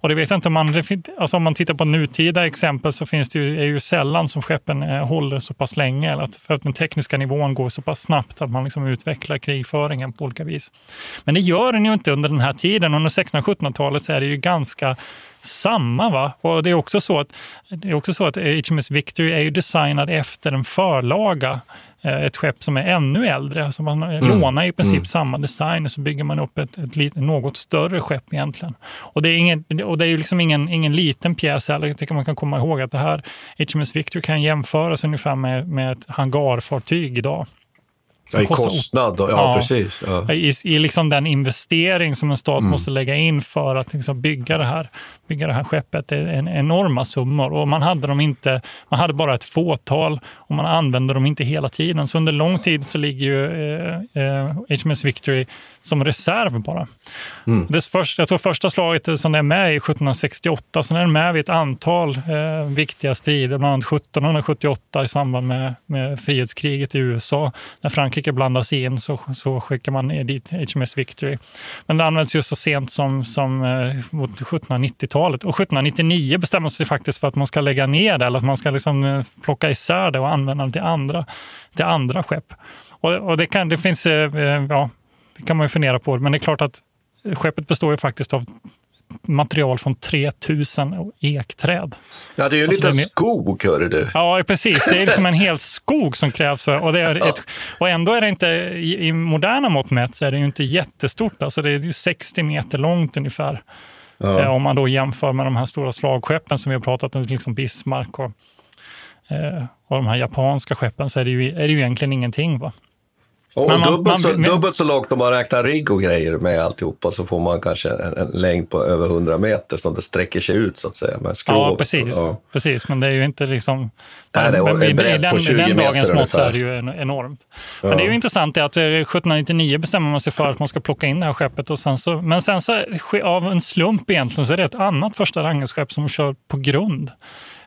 Och det vet inte om man, alltså om man tittar på nutida exempel så finns det ju, är ju sällan som skeppen eh, håller så pass länge. Eller att, för att den tekniska nivån går så pass snabbt att man liksom utvecklar krigföringen på olika vis. Men det gör den ju inte under den här tiden. Under 1600-1700-talet så är det ju ganska samma. Va? Och det är också så att, det är också så att HMS Victory är ju designad efter en förlaga ett skepp som är ännu äldre. Så man mm. lånar i princip mm. samma design och så bygger man upp ett, ett, ett, något större skepp egentligen. Och det är, ingen, och det är ju liksom ingen, ingen liten pjäs heller. Jag tycker man kan komma ihåg att det här HMS Victory kan jämföras ungefär med, med ett hangarfartyg idag. Ja, I kostnad, ja, ja, precis. Ja. I, I liksom den investering som en stat mm. måste lägga in för att liksom bygga, det här, bygga det här skeppet. Det är en enorma summor och man hade, dem inte, man hade bara ett fåtal och man använde dem inte hela tiden. Så under lång tid så ligger ju eh, eh, HMS Victory som reserv bara. Mm. Det först, jag tror första slaget som är med i 1768, sen är den med vid ett antal eh, viktiga strider, bland annat 1778 i samband med, med frihetskriget i USA. När Frankrike blandas in så, så skickar man dit HMS Victory. Men det används ju så sent som, som eh, mot 1790-talet. Och 1799 bestämmer sig faktiskt för att man ska lägga ner det, eller att man ska liksom, eh, plocka isär det och använda det till andra, till andra skepp. Och, och det, kan, det finns, eh, ja, det kan man ju fundera på, men det är klart att skeppet består ju faktiskt av material från 3000 ekträd. Ja, det är ju en Alltså, liten är- skog, hörru du. Ja, precis. Det är liksom en hel skog som krävs för. Och, det är ett, och ändå är det inte, i, i moderna mått mätt, så är det ju inte jättestort. Alltså det är ju 60 meter långt ungefär. Eh, om man då jämför med de här stora slagskeppen som vi har pratat om, liksom Bismarck och, eh, och de här japanska skeppen, så är det ju, är det ju egentligen ingenting. Va? Och man- dubbelt, man- så, men- dubbelt så långt om man räknar rigg och grejer med alltihopa så får man kanske en, en längd på över 100 meter som det sträcker sig ut så att säga. Med. Ja, precis. Ja. precis. Men det är ju inte liksom... Nej, det är men en i- bredd i på den, 20 den meter dagens mått så är det ju en- enormt. Ja. Men det är ju intressant att eh, 1799 bestämmer man sig för att man ska plocka in det här skeppet. Och sen så, men sen så av en slump egentligen så är det ett annat första rangens skepp som kör på grund.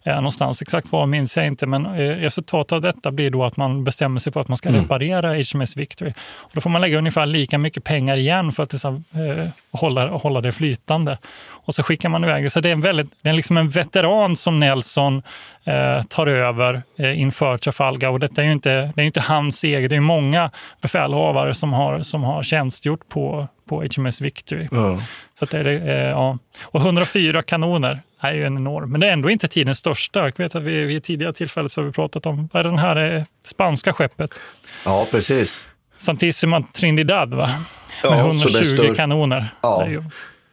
Eh, någonstans, exakt var minns jag inte, men eh, resultatet av detta blir då att man bestämmer sig för att man ska Mm. reparera HMS Victory. Och då får man lägga ungefär lika mycket pengar igen för att liksom, eh, hålla, hålla det flytande. Och så skickar man iväg det. Så det är, en väldigt, det är liksom en veteran som Nelson eh, tar över eh, inför Trafalgar. Och detta är ju inte, det är inte hans eget, det är många befälhavare som har, som har tjänstgjort på, på HMS Victory. Ja. Så det är, eh, ja. Och 104 kanoner är ju en enorm, men det är ändå inte tidens största. Jag vet att vi vid tidigare tillfälle så har vi pratat om vad är den här eh, spanska skeppet. ja, precis. Santissima Trinidad, va? Ja, Med så det är 120 större. kanoner. Ja. Ju,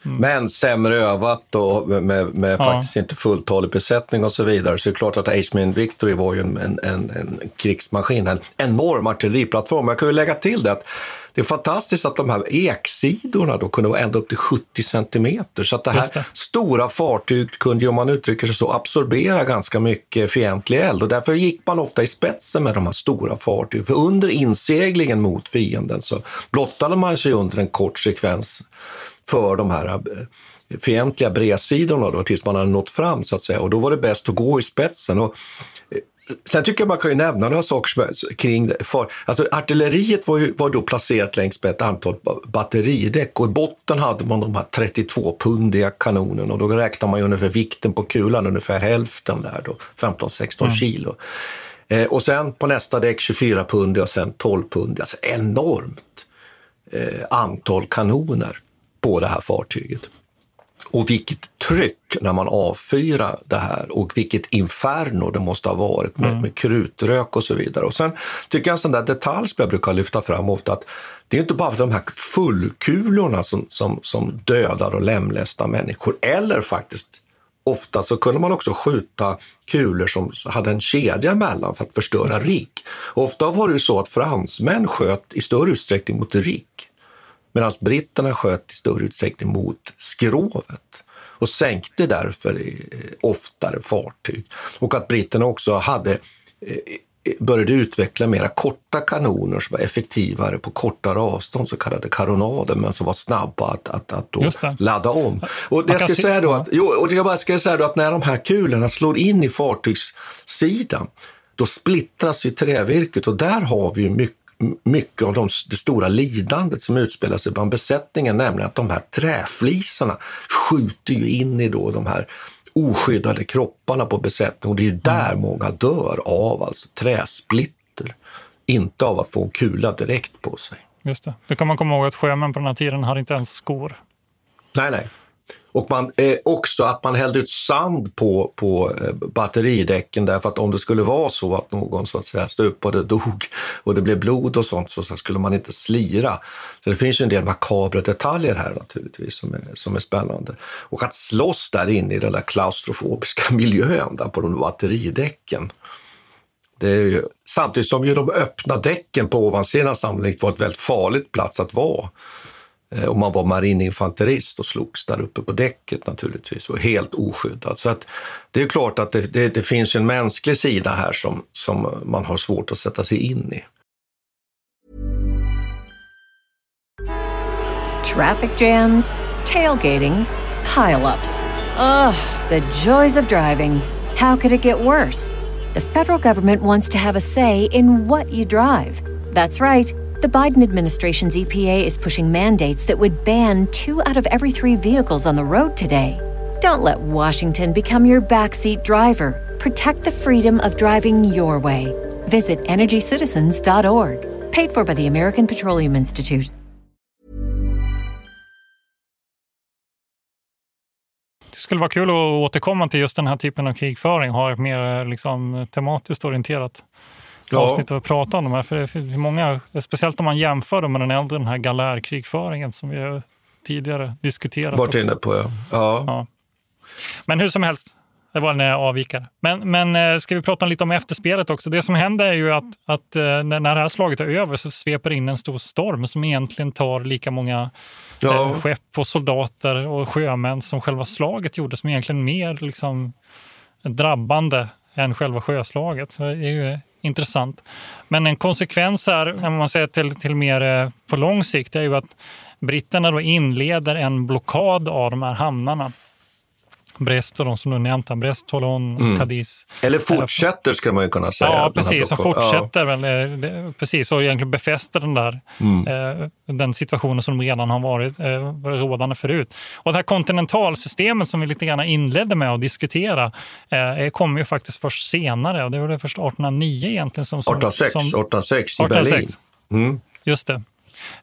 Men sämre övat och med, med, Ja. faktiskt inte fulltalig besättning och så vidare. Så det är klart att H-Man Victory var ju en, en, en, en krigsmaskin, en enorm artilleriplattform. Jag kan ju lägga till det att det är fantastiskt att de här eksidorna då kunde vara ända upp till 70 centimeter. Så att det här det. stora fartyg kunde om man uttrycker sig så, absorbera ganska mycket fientlig eld. Och därför gick man ofta i spetsen med de här stora fartygen. För under inseglingen mot fienden så blottade man sig under en kort sekvens för de här eh, fientliga bredsidorna då, tills man hade nått fram så att säga. Och då var det bäst att gå i spetsen. Och, Sen tycker jag man kan ju nämna några saker som kring det. För, alltså artilleriet var, ju, var då placerat längs med ett antal ba- batteridäck och i botten hade man de här 32-pundiga kanonerna och då räknar man ju ungefär vikten på kulan, ungefär hälften där då, 15-16 kilo. Eh, och sen på nästa däck 24 pundiga och sen 12 pundiga, alltså enormt eh, antal kanoner på det här fartyget. Och vilket tryck när man avfyrar det här. Och vilket inferno det måste ha varit med, med krutrök och så vidare. Och sen tycker jag en sån där detalj som jag brukar lyfta fram ofta att det är inte bara för de här fullkulorna som, som, som dödar och lemlästar människor. Eller faktiskt Ofta så kunde man också skjuta kulor som hade en kedja emellan för att förstöra rigg. Ofta var det så att fransmän sköt i större utsträckning mot rigg medan britterna sköt i större utsträckning mot skrovet och sänkte därför eh, oftare fartyg. Och att britterna också hade eh, började utveckla mera korta kanoner som var effektivare på kortare avstånd, så kallade karonader, men som var snabba att, att, att ladda om. Och det jag ska säga då att, jo, och jag bara ska säga då att när de här kulorna slår in i fartygssidan, då splittras ju trävirket och där har vi ju mycket mycket av de, det stora lidandet som utspelar sig bland besättningen, nämligen att de här träflisarna skjuter ju in i då de här oskyddade kropparna på besättningen och det är ju där många dör av alltså träsplitter, inte av att få en kula direkt på sig. just det. Då kan man komma ihåg att sjömän på den här tiden hade inte ens skor. Nej, nej. Och man, eh, också att man hällde ut sand på, på eh, batteridäcken därför att om det skulle vara så att någon så att säga stupade, dog och det blev blod och sånt så, så skulle man inte slira. Så det finns ju en del makabra detaljer här naturligtvis som är, som är spännande. Och att slåss där inne i den där klaustrofobiska miljön där på de batteridäcken. Det är ju, samtidigt som ju de öppna däcken på ovansidan sannolikt var ett väldigt farligt plats att vara. Eh, och man var marininfanterist och slogs där uppe på däcket naturligtvis och helt oskyddad. Så att det är klart att det, det, det finns en mänsklig sida här som, som man har svårt att sätta sig in i. Traffic jams, tailgating, pileups. Ugh, the joys of driving. How could it get worse? The federal government wants to have a say in what you drive. That's right. The Biden administration's EPA is pushing mandates that would ban two out of every three vehicles on the road today. Don't let Washington become your backseat driver. Protect the freedom of driving your way. Visit EnergyCitizens.org. Paid for by the American Petroleum Institute. Det skulle vara kul att återkomma till just den här typen av krigföring, ha ett mer liksom, tematiskt orienterat Ja. avsnitt att prata om de här. För det finns många, speciellt om man jämför dem med den äldre, den här galärkrigföringen som vi tidigare diskuterat. Också. inne på, ja. ja. Ja. Men hur som helst, det var en avvikare. Men, men eh, ska vi prata lite om efterspelet också? Det som händer är ju att, att eh, när när det här slaget är över så sveper in en stor storm som egentligen tar lika många Ja. eh, skepp och soldater och sjömän som själva slaget gjorde, som egentligen mer liksom drabbande än själva sjöslaget. Så det är ju intressant. Men en konsekvens här, om man säger till, till mer eh, på lång sikt, är ju att britterna då inleder en blockad av de här hamnarna. Brest och de som du nämnt Brest, Toulon, Mm. Cadiz. Eller fortsätter ska man ju kunna säga. Ja, precis. Som fortsätter väl, eh, precis, och egentligen befäster den där Mm. eh, den situationen som redan har varit eh, rådande förut. Och det här kontinentalsystemet som vi lite grann inledde med att diskutera eh, kommer ju faktiskt först senare. Och det var det först 1809 egentligen. Som, som, 1806, som, 1806 i 1806. Berlin. Mm. Just det.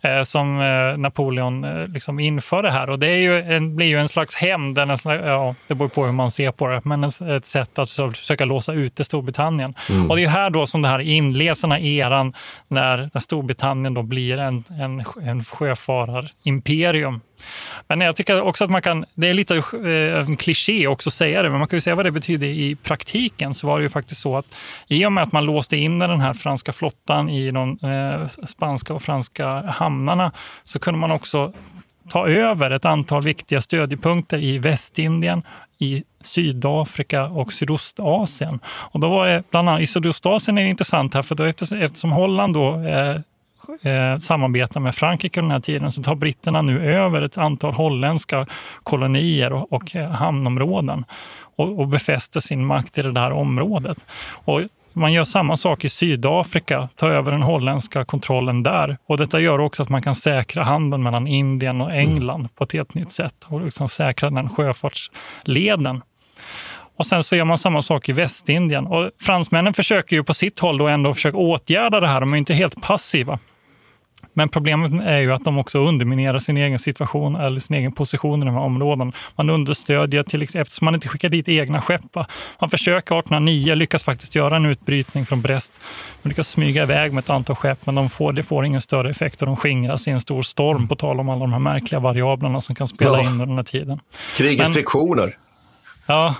Eh, som eh, Napoleon eh, liksom inför det här. Och det är ju en, blir ju en slags hämnd, ja, det beror på hur man ser på det, men ett, sätt att försöka låsa ute Storbritannien. Mm. Och det är här då som det här inleds, den här eran när, när Storbritannien då blir en, en, en sjöfararimperium. Men jag tycker också att man kan, det är lite av eh, en kliché också att säga det, men man kan ju säga vad det betyder i praktiken. Så var det ju faktiskt så att i och med att man låste in den här franska flottan i de eh, spanska och franska hamnarna så kunde man också ta över ett antal viktiga stödjepunkter i Västindien, i Sydafrika och Sydostasien. Och då var det bland annat, I Sydostasien är det intressant här, för då eftersom, eftersom Holland då eh, eh, samarbetar med Frankrike under den här tiden så tar britterna nu över ett antal holländska kolonier och, och eh, hamnområden och, och befäster sin makt i det där området. Och man gör samma sak i Sydafrika, tar över den holländska kontrollen där. Och detta gör också att man kan säkra handeln mellan Indien och England på ett helt nytt sätt och liksom säkra den sjöfartsleden. Och sen så gör man samma sak i Västindien. Och fransmännen försöker ju på sitt håll då ändå försöka åtgärda det här. De är inte helt passiva. Men problemet är ju att de också underminerar sin egen situation eller sin egen position i de här områdena. Man understödjer, till, eftersom man inte skickar dit egna skepp. va. Man försöker 1809, lyckas faktiskt göra en utbrytning från Brest. Man lyckas smyga iväg med ett antal skepp, men de får, det får ingen större effekt och de skingras i en stor storm, på tal om alla de här märkliga variablerna som kan spela Ja. in under den här tiden. Krigets Men- friktioner. Ja,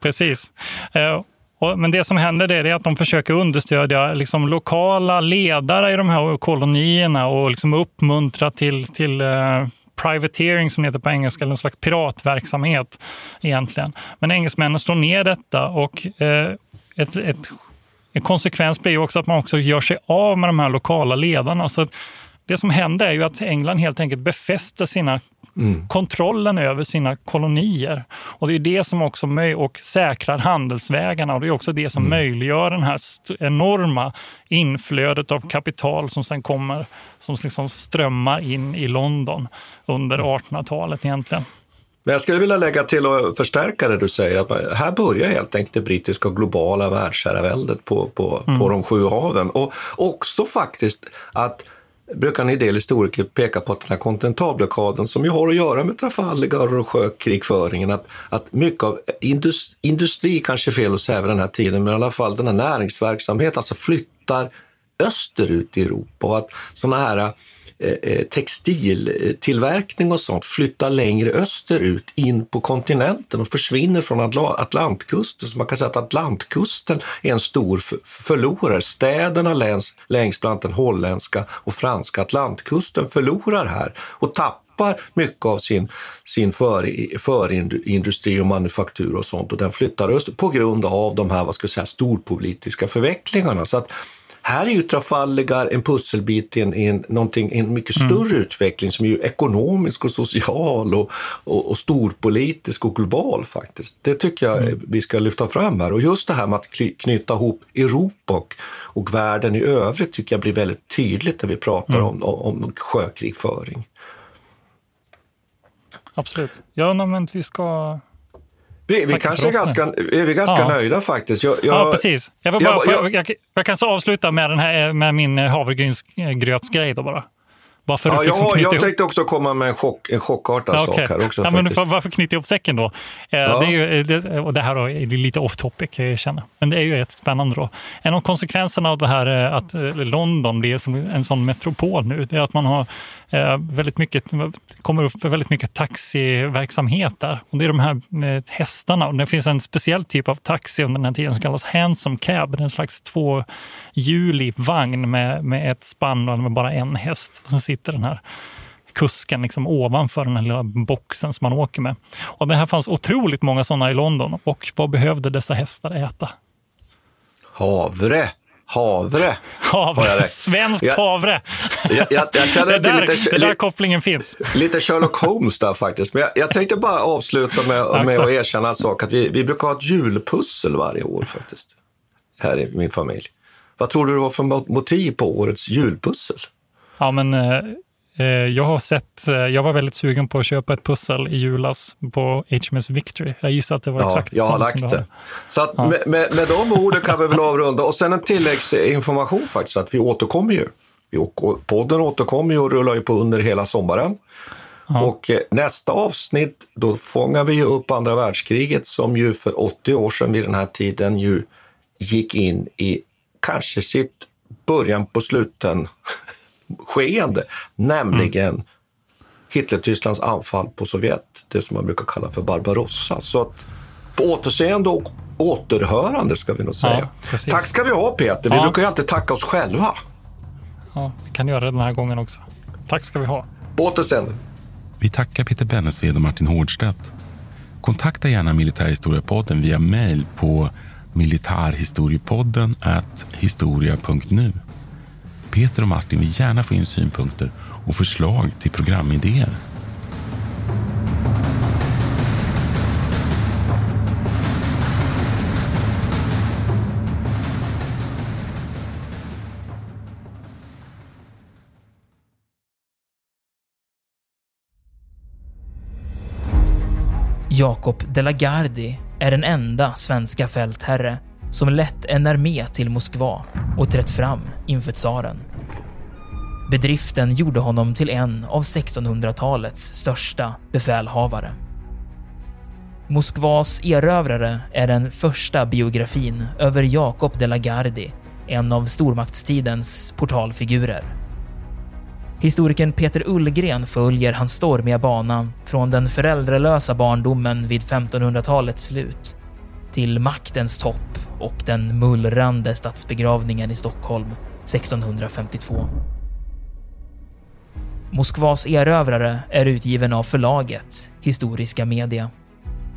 precis. Och, men det som händer det är att de försöker understödja liksom, lokala ledare i de här kolonierna och liksom uppmuntra till, till eh, privateering som det heter på engelska, eller en slags piratverksamhet egentligen. Men engelsmännen slår ner detta och eh, ett, ett, en konsekvens blir också att man också gör sig av med de här lokala ledarna. Så det som händer är ju att England helt enkelt befäster sina kontrollen över sina kolonier. Och det är det som också och säkrar handelsvägarna och det är också det som möjliggör den här enorma inflödet av kapital som sen kommer, som liksom strömmar in i London under 1800-talet egentligen. Men jag skulle vilja lägga till och förstärka det du säger. Att här börjar helt enkelt det brittiska globala världsherraväldet på, på, Mm. på de sju haven. Och också faktiskt att brukar en del historiker peka på att den här kontinentalblockaden som ju har att göra med Trafalgar och sjökrigföringen, att, att mycket av industri, industri, kanske är fel att säga vid den här tiden, men i alla fall den här näringsverksamheten alltså flyttar österut i Europa och att sådana här Eh, eh, textiltillverkning och sånt flyttar längre österut in på kontinenten och försvinner från Atlantkusten. Så man kan säga att Atlantkusten är en stor förlorare. Städerna längs, längs bland annat den holländska och franska Atlantkusten förlorar här och tappar mycket av sin, sin för- förindustri och manufaktur och sånt och den flyttar österut på grund av de här vad ska jag säga, storpolitiska förvecklingarna. Så att här är ju Trafalgar en pusselbit i en, en, en mycket större utveckling som är ju ekonomisk och social och, och, och storpolitisk och global faktiskt. Det tycker jag vi ska lyfta fram här. Och just det här med att knyta ihop Europa och, och världen i övrigt tycker jag blir väldigt tydligt när vi pratar om, om, om sjökrigföring. Absolut. Ja, men vi ska... Vi, vi kanske är ganska, är vi ganska Ja. nöjda faktiskt. Jag, jag, ja, precis. Jag, bara, jag- jag- jag, jag, jag kan så avsluta med, den här, med min havregrynsgrötsgrej då bara. Bara för Ja, liksom ja, knyta jag ihop- tänkte också komma med en, chock, en chockartad Ja, okej. sak här också. ja, men faktiskt. för, varför knyta ihop säcken då? Eh, Ja. det är ju, det, och det här är lite off topic, jag erkänna. Men det är ju rätt spännande då. En av konsekvenserna av det här eh, att eh, London blir som en sån metropol nu, det är att man har eh, väldigt mycket, kommer upp väldigt mycket taxiverksamhet där. Och det är de här eh, hästarna. Och det finns en speciell typ av taxi under den här tiden som kallas handsome cab. Det är en slags tvåhjulig vagn med, med ett spann med bara en häst. Och så sitter den här kusken liksom ovanför den här lilla boxen som man åker med. Och det här fanns otroligt många sådana i London. Och vad behövde dessa hästar äta? Havre. Havre. Havre, svenskt havre. Jag, jag, jag känner Det där, lite, det är där kopplingen finns. lite Sherlock Holmes där faktiskt. Men jag, jag tänkte bara avsluta med, med att erkänna en sak. Att vi, vi brukar ha ett julpussel varje år faktiskt. Här i min familj. Vad tror du det var för mo- motiv på årets julpussel? Ja, men, eh, eh, jag har sett, eh, jag var väldigt sugen på att köpa ett pussel i julas på HMS Victory. Jag gissar att det var Ja, exakt jag har lagt som det. Så att Ja. med, med, med de orden kan vi väl avrunda. Och sen en tilläggsinformation faktiskt, att vi återkommer ju. Vi Podden återkommer ju och rullar ju på under hela sommaren. Och eh, nästa avsnitt, då fångar vi ju upp andra världskriget som ju för 80 år sedan vid den här tiden ju gick in i kanske sitt början på sluten skeende, nämligen Hitler-Tysklands anfall på Sovjet, det som man brukar kalla för Barbarossa. Så att på återseende och återhörande ska vi nog säga. precis. Tack ska vi ha Peter, vi Ja. brukar ju alltid tacka oss själva. Ja, vi kan göra det den här gången också. Tack ska vi ha. På återseende. Vi tackar Peter Bennesved och Martin Hårdstedt. Kontakta gärna Militärhistoriepodden via mejl på militarhistoriepodden historia.nu. Peter och Martin vill gärna få in synpunkter och förslag till programidéer. Jakob de la Gardie är den enda svenska fältherre som lett en armé till Moskva och trätt fram inför tsaren. Bedriften gjorde honom till en av 1600-talets största befälhavare. Moskvas erövrare är den första biografin över Jakob de la Gardie, en av stormaktstidens portalfigurer. Historikern Peter Ullgren följer hans stormiga bana från den föräldralösa barndomen vid 1500-talets slut till maktens topp och den mullrande statsbegravningen i Stockholm 1652. Moskvas erövrare är utgiven av förlaget Historiska Media.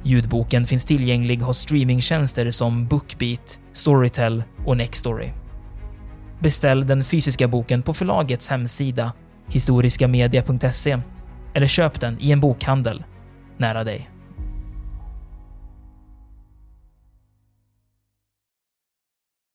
Ljudboken finns tillgänglig hos streamingtjänster som Bookbeat, Storytel och Nextory. Beställ den fysiska boken på förlagets hemsida historiskamedia.se eller köp den i en bokhandel nära dig.